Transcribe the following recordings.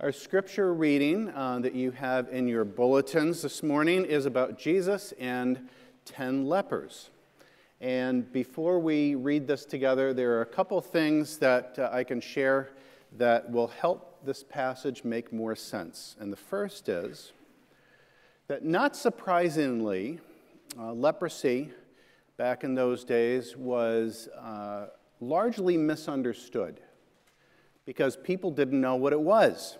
Our scripture reading uh, that you have in your bulletins this morning is about Jesus and 10 lepers. And before we read this together, there are a couple things that uh, I can share that will help this passage make more sense. And the first is that, not surprisingly, uh, leprosy back in those days was uh, largely misunderstood because people didn't know what it was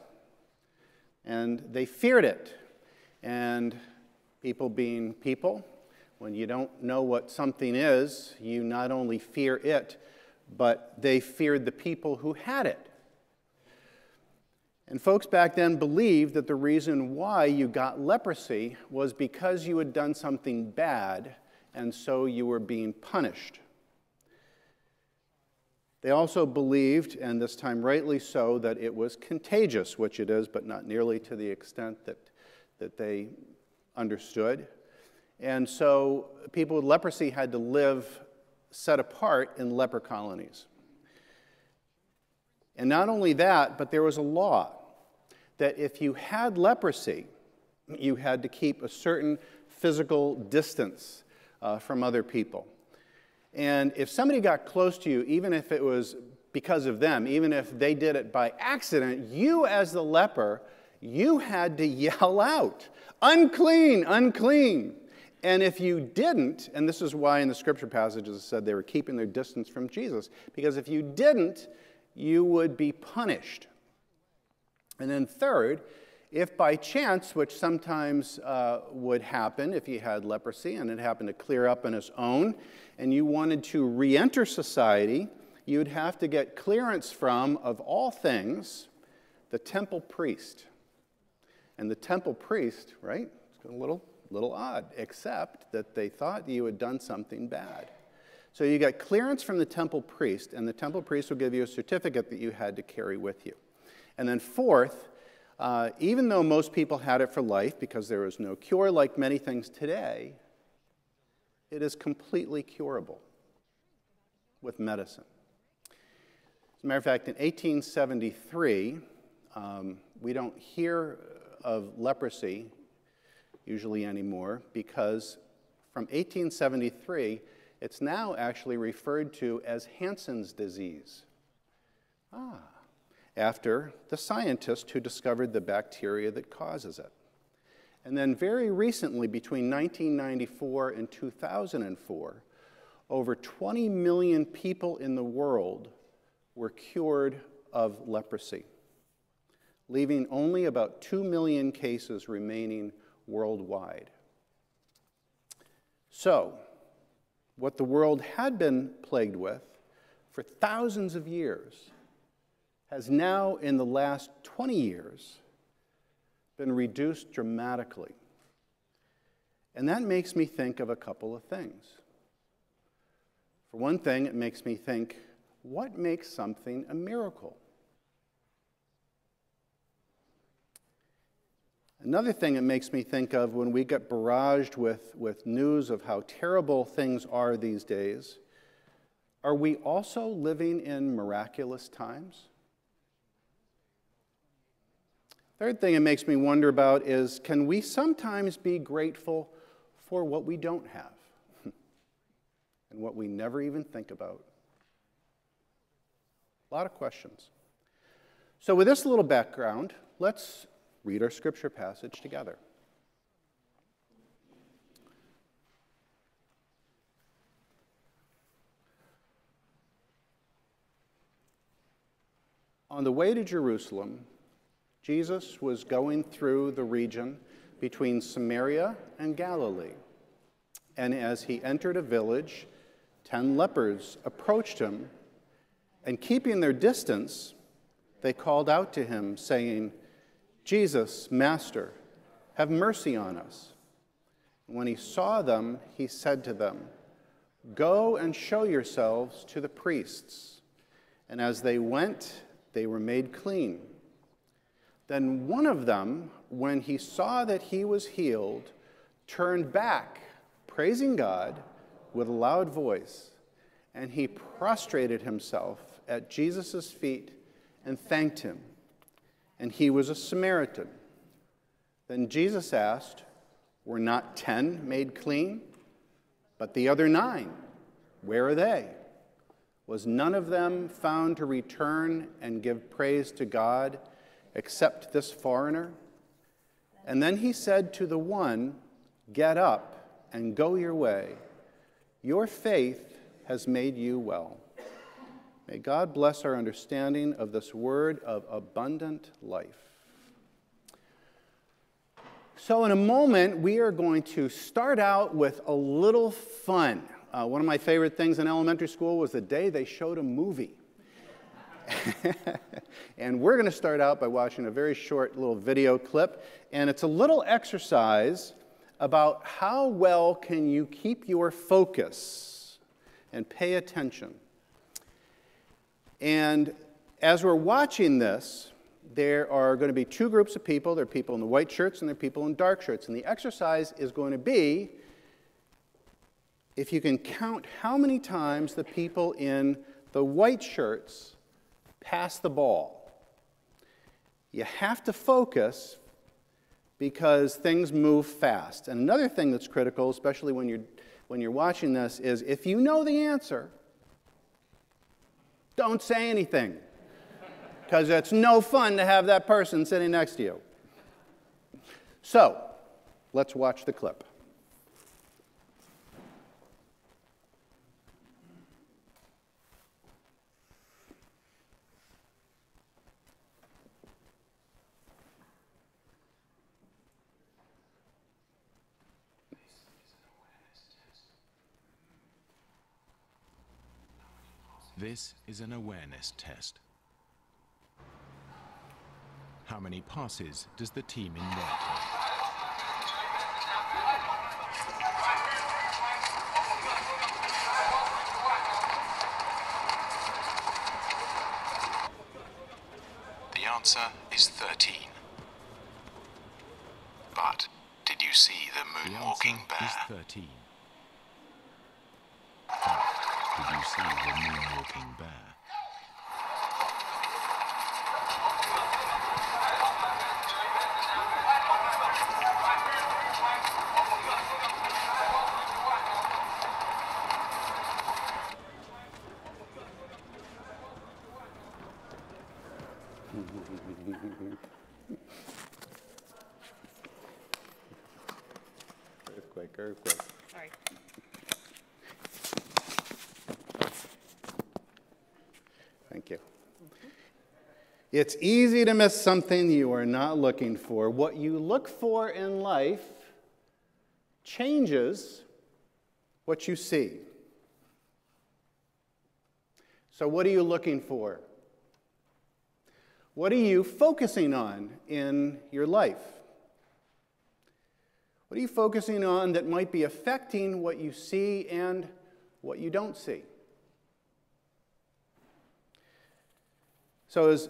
and they feared it. And people being people, when you don't know what something is, you not only fear it, but they feared the people who had it. And folks back then believed that the reason why you got leprosy was because you had done something bad, and so you were being punished. They also believed, and this time rightly so, that it was contagious, which it is, but not nearly to the extent that, that they understood. And so people with leprosy had to live set apart in leper colonies. And not only that, but there was a law that if you had leprosy, you had to keep a certain physical distance uh, from other people. And if somebody got close to you, even if it was because of them, even if they did it by accident, you as the leper, you had to yell out, unclean, unclean. And if you didn't, and this is why in the scripture passages it said they were keeping their distance from Jesus, because if you didn't, you would be punished. And then, third, if by chance, which sometimes uh, would happen if you had leprosy and it happened to clear up on its own, and you wanted to re enter society, you'd have to get clearance from, of all things, the temple priest. And the temple priest, right? It's a little, little odd, except that they thought you had done something bad. So you got clearance from the temple priest, and the temple priest will give you a certificate that you had to carry with you. And then, fourth, uh, even though most people had it for life because there was no cure, like many things today, it is completely curable with medicine. As a matter of fact, in 1873, um, we don't hear of leprosy usually anymore because from 1873, it's now actually referred to as Hansen's disease. Ah after the scientist who discovered the bacteria that causes it. And then, very recently, between 1994 and 2004, over 20 million people in the world were cured of leprosy, leaving only about 2 million cases remaining worldwide. So, what the world had been plagued with for thousands of years has now, in the last 20 years, been reduced dramatically. And that makes me think of a couple of things. For one thing, it makes me think what makes something a miracle? Another thing it makes me think of when we get barraged with, with news of how terrible things are these days, are we also living in miraculous times? Third thing it makes me wonder about is can we sometimes be grateful for what we don't have and what we never even think about? A lot of questions. So, with this little background, let's read our scripture passage together. On the way to Jerusalem, Jesus was going through the region between Samaria and Galilee. And as he entered a village, ten lepers approached him, and keeping their distance, they called out to him, saying, Jesus, Master, have mercy on us. when he saw them, he said to them, Go and show yourselves to the priests. And as they went, they were made clean. Then one of them, when he saw that he was healed, turned back, praising God with a loud voice, and he prostrated himself at Jesus' feet and thanked him. and he was a Samaritan. Then Jesus asked, Were not ten made clean? But the other nine, where are they? Was none of them found to return and give praise to God except this foreigner? And then he said to the one, Get up and go your way. Your faith has made you well. May God bless our understanding of this word of abundant life. So, in a moment, we are going to start out with a little fun. Uh, one of my favorite things in elementary school was the day they showed a movie. and we're going to start out by watching a very short little video clip. And it's a little exercise about how well can you keep your focus and pay attention. And as we're watching this, there are going to be two groups of people. There are people in the white shirts and there are people in dark shirts. And the exercise is going to be if you can count how many times the people in the white shirts pass the ball. You have to focus because things move fast. And another thing that's critical, especially when you're, when you're watching this, is if you know the answer, don't say anything because it's no fun to have that person sitting next to you. So, let's watch the clip. This is an awareness test. How many passes does the team in white have? The answer is 13. But did you see the The moonwalking answer is 13. But did you see the bear? Earthquake, earthquake. Sorry. Thank you. It's easy to miss something you are not looking for. What you look for in life changes what you see. So, what are you looking for? What are you focusing on in your life? What are you focusing on that might be affecting what you see and what you don't see? So, as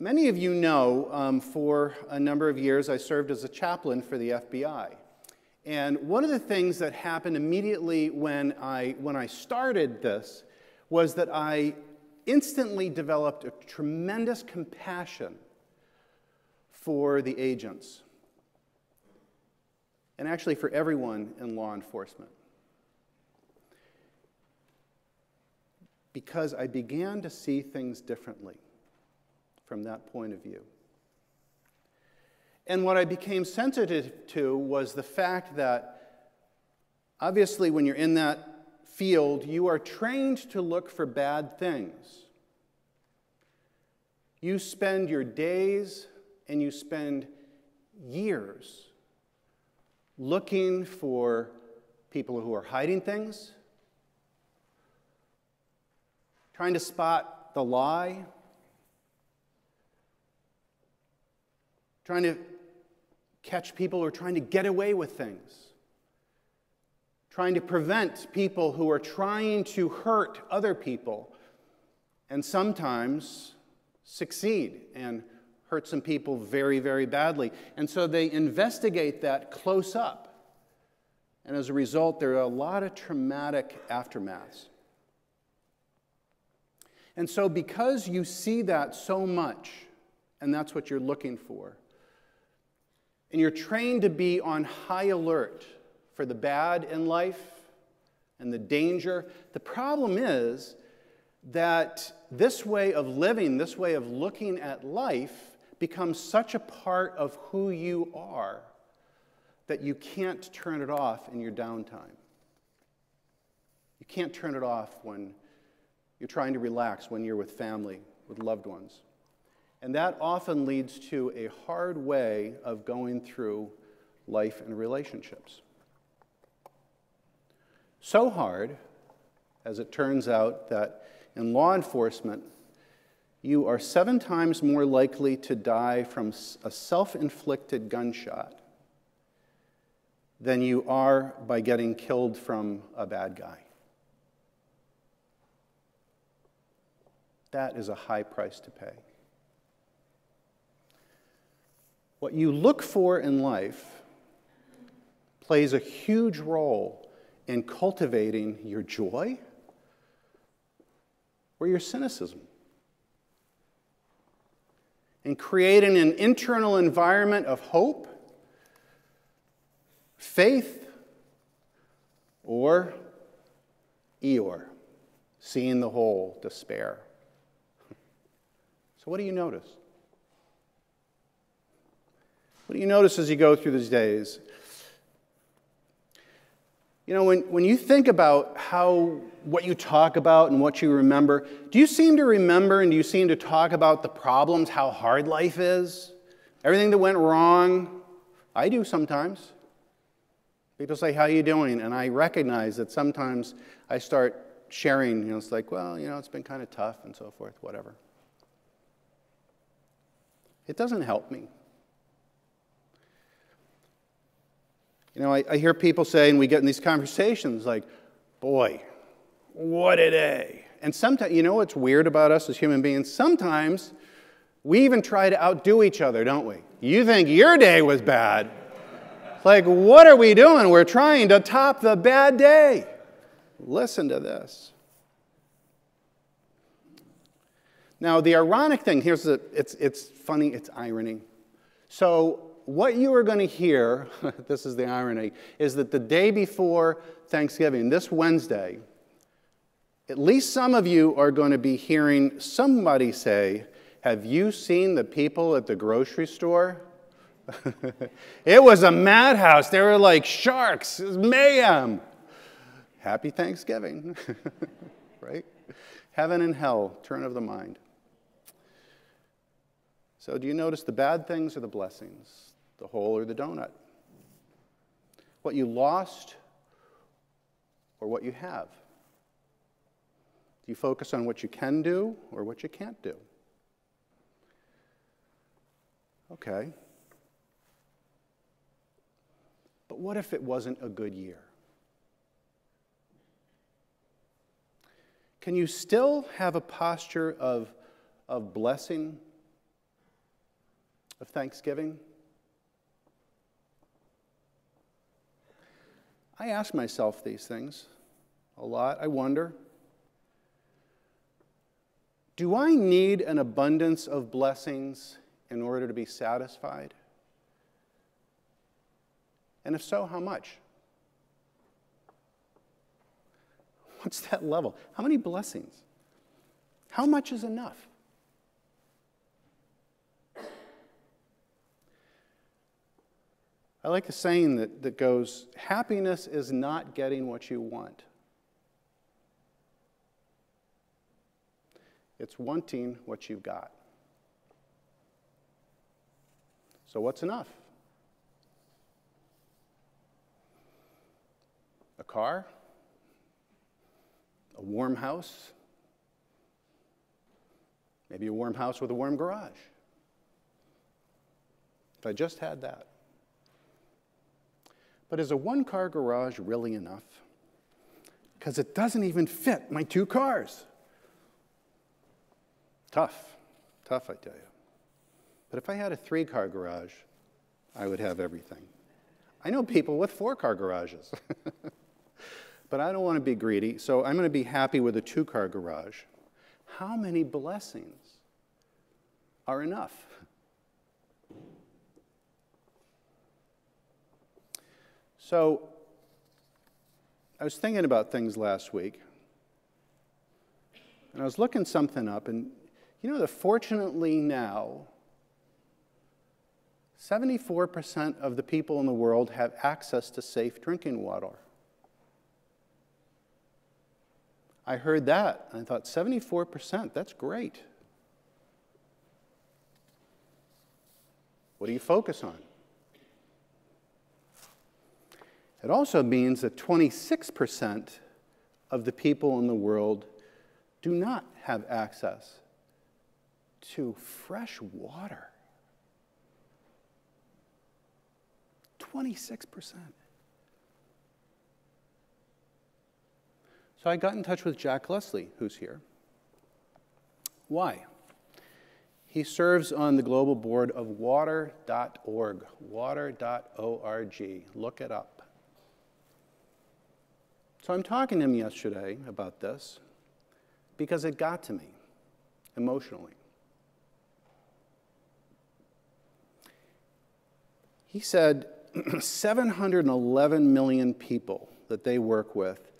many of you know, um, for a number of years I served as a chaplain for the FBI. And one of the things that happened immediately when I, when I started this was that I instantly developed a tremendous compassion for the agents, and actually for everyone in law enforcement. because I began to see things differently from that point of view. And what I became sensitive to was the fact that obviously, when you're in that field, you are trained to look for bad things. You spend your days and you spend years looking for people who are hiding things, trying to spot the lie, trying to catch people who are trying to get away with things, trying to prevent people who are trying to hurt other people, and sometimes succeed and hurt some people very, very badly. And so they investigate that close up. And as a result, there are a lot of traumatic aftermaths. And so, because you see that so much and that's what you're looking for. And you're trained to be on high alert for the bad in life and the danger. The problem is that this way of living, this way of looking at life, becomes such a part of who you are that you can't turn it off in your downtime. You can't turn it off when you're trying to relax, when you're with family, with loved ones. And that often leads to a hard way of going through life and relationships. So hard, as it turns out, that in law enforcement, you are seven times more likely to die from a self inflicted gunshot than you are by getting killed from a bad guy. That is a high price to pay. What you look for in life plays a huge role in cultivating your joy or your cynicism. In creating an internal environment of hope, faith, or Eeyore, seeing the whole, despair. So, what do you notice? What do you notice as you go through these days? You know, when, when you think about how what you talk about and what you remember, do you seem to remember and do you seem to talk about the problems, how hard life is, everything that went wrong? I do sometimes. People say, How are you doing? And I recognize that sometimes I start sharing, you know, it's like, well, you know, it's been kind of tough and so forth, whatever. It doesn't help me. You know, I, I hear people say, and we get in these conversations like, boy, what a day. And sometimes, you know what's weird about us as human beings? Sometimes we even try to outdo each other, don't we? You think your day was bad. It's Like, what are we doing? We're trying to top the bad day. Listen to this. Now, the ironic thing here's the, it's, it's funny, it's irony. So, what you are going to hear, this is the irony, is that the day before Thanksgiving, this Wednesday, at least some of you are going to be hearing somebody say, Have you seen the people at the grocery store? it was a madhouse. They were like sharks, it was mayhem. Happy Thanksgiving, right? Heaven and hell, turn of the mind. So, do you notice the bad things or the blessings? The hole or the donut? What you lost or what you have? Do you focus on what you can do or what you can't do? Okay. But what if it wasn't a good year? Can you still have a posture of, of blessing, of thanksgiving? I ask myself these things a lot. I wonder do I need an abundance of blessings in order to be satisfied? And if so, how much? What's that level? How many blessings? How much is enough? I like the saying that, that goes happiness is not getting what you want, it's wanting what you've got. So, what's enough? A car? A warm house? Maybe a warm house with a warm garage. If I just had that. But is a one car garage really enough? Because it doesn't even fit my two cars. Tough, tough, I tell you. But if I had a three car garage, I would have everything. I know people with four car garages. but I don't want to be greedy, so I'm going to be happy with a two car garage. How many blessings are enough? So, I was thinking about things last week, and I was looking something up, and you know that fortunately now, 74% of the people in the world have access to safe drinking water. I heard that and I thought, 74%, that's great. What do you focus on? It also means that 26% of the people in the world do not have access to fresh water. 26%. So I got in touch with Jack Leslie, who's here. Why? He serves on the global board of water.org, water.org. Look it up. So I'm talking to him yesterday about this because it got to me emotionally. He said 711 million people that they work with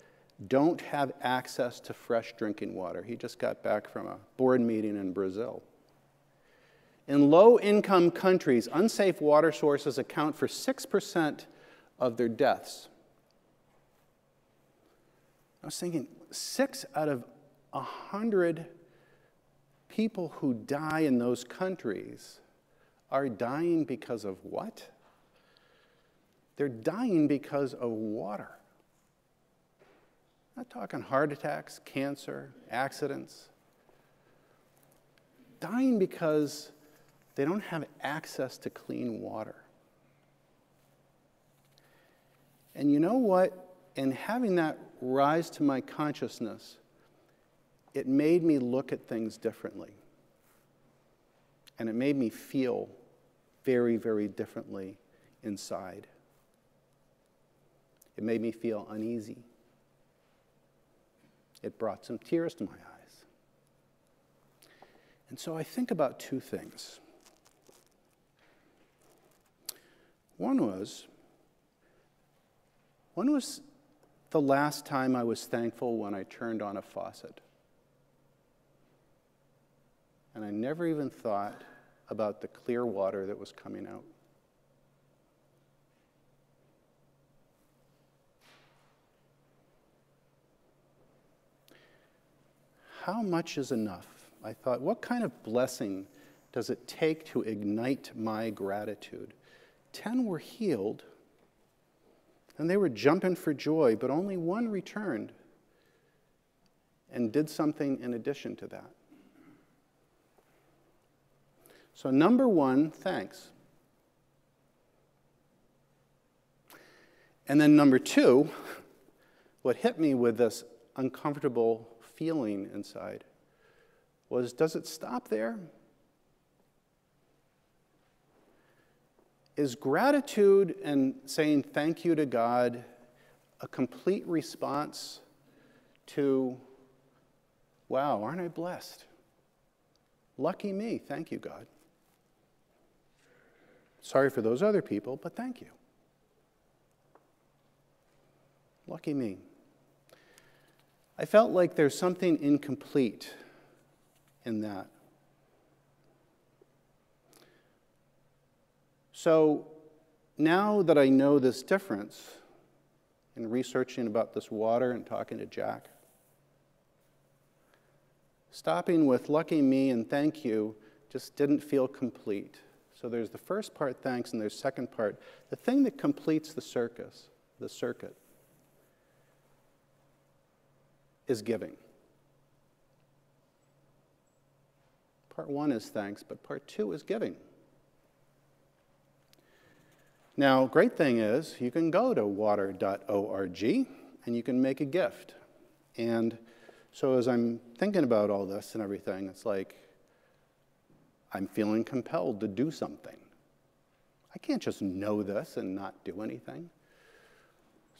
don't have access to fresh drinking water. He just got back from a board meeting in Brazil. In low income countries, unsafe water sources account for 6% of their deaths. I was thinking, six out of a hundred people who die in those countries are dying because of what? They're dying because of water. I'm not talking heart attacks, cancer, accidents. Dying because they don't have access to clean water. And you know what? In having that rise to my consciousness, it made me look at things differently. And it made me feel very, very differently inside. It made me feel uneasy. It brought some tears to my eyes. And so I think about two things. One was, one was the last time I was thankful when I turned on a faucet? And I never even thought about the clear water that was coming out. how much is enough? I thought, what kind of blessing does it take to ignite my gratitude? Ten were healed, and they were jumping for joy, but only one returned and did something in addition to that. So, number one, thanks. And then, number two, what hit me with this uncomfortable feeling inside was does it stop there? Is gratitude and saying thank you to God a complete response to, wow, aren't I blessed? Lucky me, thank you, God. Sorry for those other people, but thank you. Lucky me. I felt like there's something incomplete in that. So now that I know this difference in researching about this water and talking to Jack, stopping with lucky me and thank you just didn't feel complete. So there's the first part, thanks, and there's second part, the thing that completes the circus, the circuit is giving. Part one is thanks, but part two is giving. Now, great thing is you can go to water.org and you can make a gift. And so as I'm thinking about all this and everything, it's like I'm feeling compelled to do something. I can't just know this and not do anything.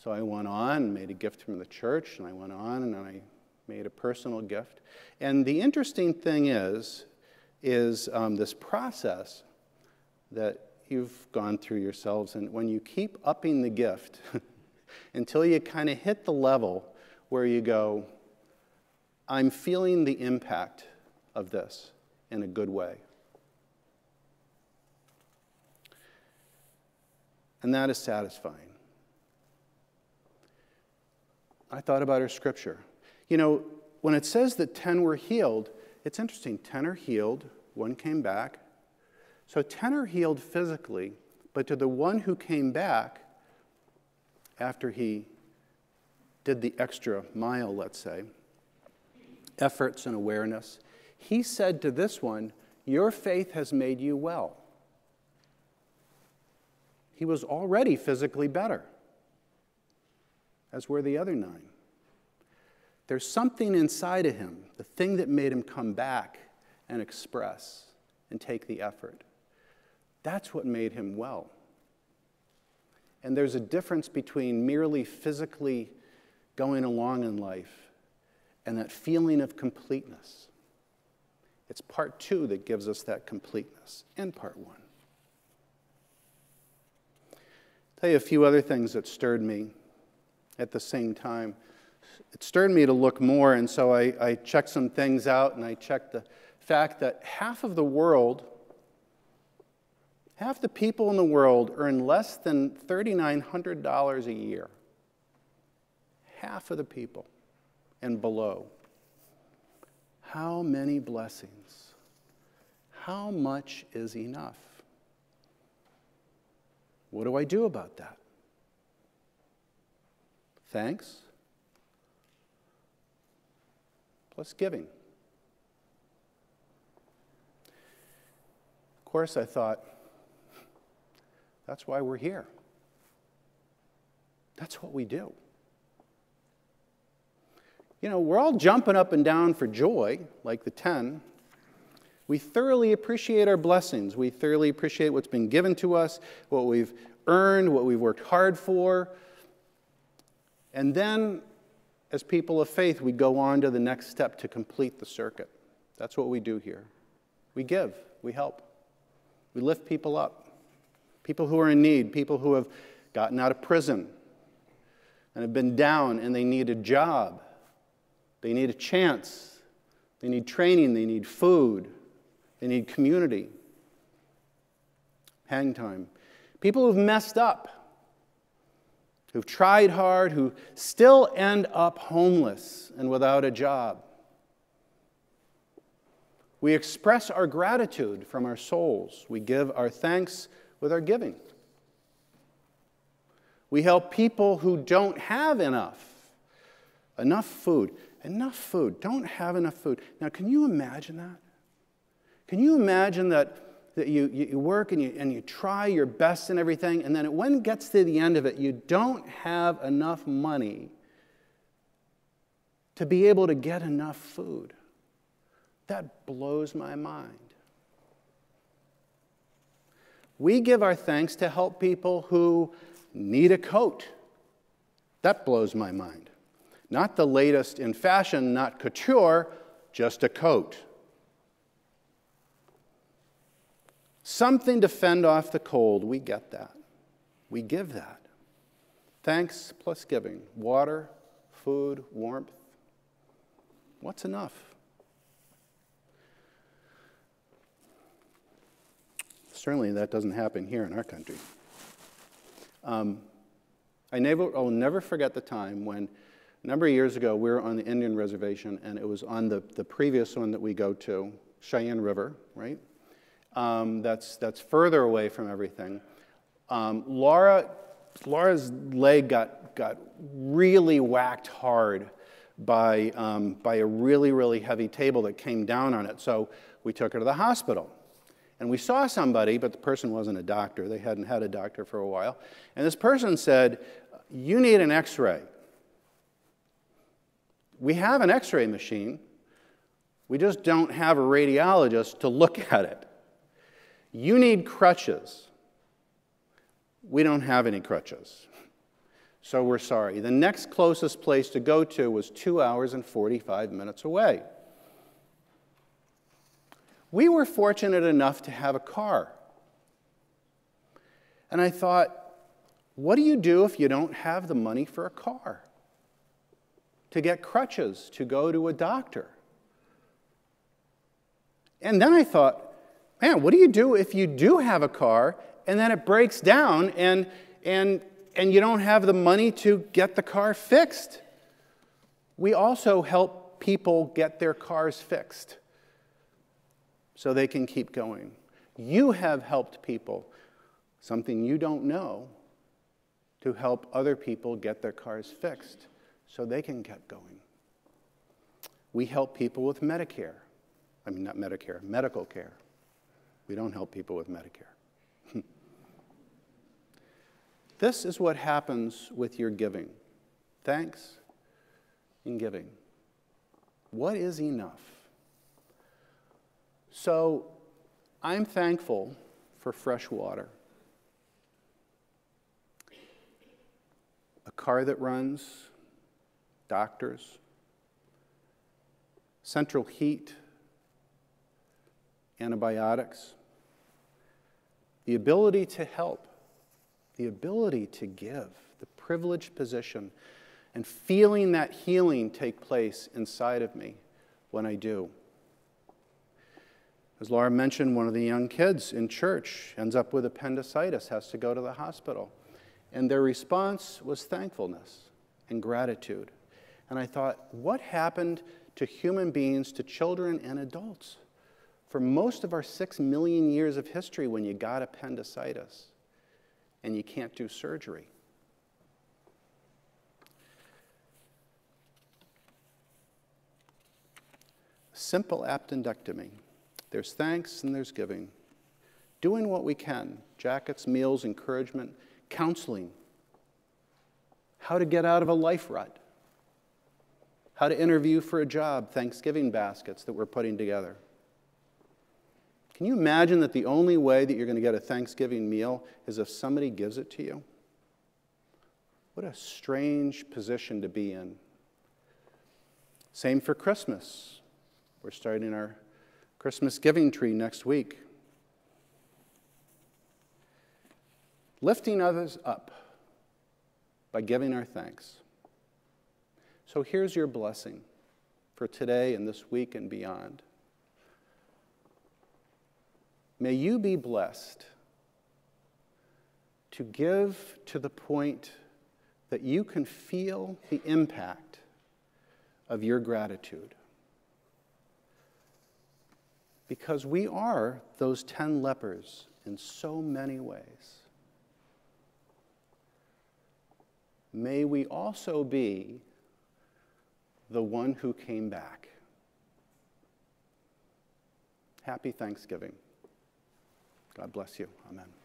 So I went on made a gift from the church, and I went on and I made a personal gift. And the interesting thing is, is um, this process that you've gone through yourselves, and when you keep upping the gift until you kind of hit the level where you go, I'm feeling the impact of this in a good way. And that is satisfying. I thought about our scripture. You know, when it says that 10 were healed, it's interesting. 10 are healed, one came back. So 10 are healed physically, but to the one who came back after he did the extra mile, let's say, efforts and awareness, he said to this one, Your faith has made you well. He was already physically better, as were the other nine. There's something inside of him, the thing that made him come back and express and take the effort. That's what made him well. And there's a difference between merely physically going along in life and that feeling of completeness. It's part two that gives us that completeness, and part one. I'll tell you a few other things that stirred me at the same time it stirred me to look more, and so I, I checked some things out, and I checked the fact that half of the world, half the people in the world earn less than $3,900 a year. Half of the people and below. How many blessings? How much is enough? What do I do about that? Thanks? plus giving. Of course, I thought, that's why we're here. That's what we do. You know, we're all jumping up and down for joy, like the 10. We thoroughly appreciate our blessings. We thoroughly appreciate what's been given to us, what we've earned, what we've worked hard for. And then as people of faith, we go on to the next step to complete the circuit. That's what we do here. We give, we help, we lift people up. People who are in need, people who have gotten out of prison and have been down and they need a job, they need a chance, they need training, they need food, they need community. Hang time. People who've messed up who've tried hard, who still end up homeless and without a job. We express our gratitude from our souls. We give our thanks with our giving. We help people who don't have enough. Enough food. Enough food. Don't have enough food. Now, can you imagine that? Can you imagine that that you, you work and you, and you try your best and everything, and then when it gets to the end of it, you don't have enough money to be able to get enough food. That blows my mind. We give our thanks to help people who need a coat. That blows my mind. Not the latest in fashion, not couture, just a coat. Something to fend off the cold. We get that. We give that. Thanks plus giving. Water, food, warmth. What's enough? Certainly, that doesn't happen here in our country. Um, I never, I'll never forget the time when, a number of years ago, we were on the Indian reservation, and it was on the, the previous one that we go to, Cheyenne River, right? um, that's, that's further away from everything. Um, Laura, Laura's leg got, got really whacked hard by, um, by a really, really heavy table that came down on it. So we took her to the hospital. And we saw somebody, but the person wasn't a doctor. They hadn't had a doctor for a while. And this person said, You need an x ray. We have an x ray machine, we just don't have a radiologist to look at it. You need crutches. We don't have any crutches. So we're sorry. The next closest place to go to was two hours and 45 minutes away. We were fortunate enough to have a car. And I thought, what do you do if you don't have the money for a car? To get crutches, to go to a doctor? And then I thought, man, what do you do if you do have a car and then it breaks down and, and, and you don't have the money to get the car fixed? We also help people get their cars fixed so they can keep going. You have helped people, something you don't know, to help other people get their cars fixed so they can keep going. We help people with Medicare. I mean, not Medicare, medical care. We don't help people with Medicare. this is what happens with your giving thanks and giving. What is enough? So, I'm thankful for fresh water, a car that runs, doctors, central heat, antibiotics, the ability to help, the ability to give, the privileged position, and feeling that healing take place inside of me when I do. As Laura mentioned, one of the young kids in church ends up with appendicitis, has to go to the hospital. And their response was thankfulness and gratitude. And I thought, what happened to human beings, to children and adults? For most of our six million years of history, when you got appendicitis and you can't do surgery. Simple appendectomy there's thanks and there's giving. Doing what we can jackets, meals, encouragement, counseling, how to get out of a life rut, how to interview for a job, Thanksgiving baskets that we're putting together. Can you imagine that the only way that you're going to get a Thanksgiving meal is if somebody gives it to you? What a strange position to be in. Same for Christmas. We're starting our Christmas giving tree next week. Lifting others up by giving our thanks. So here's your blessing for today and this week and beyond. May you be blessed to give to the point that you can feel the impact of your gratitude because we are those 10 lepers in so many ways. May we also be the one who came back. Happy Thanksgiving. God bless you. Amen.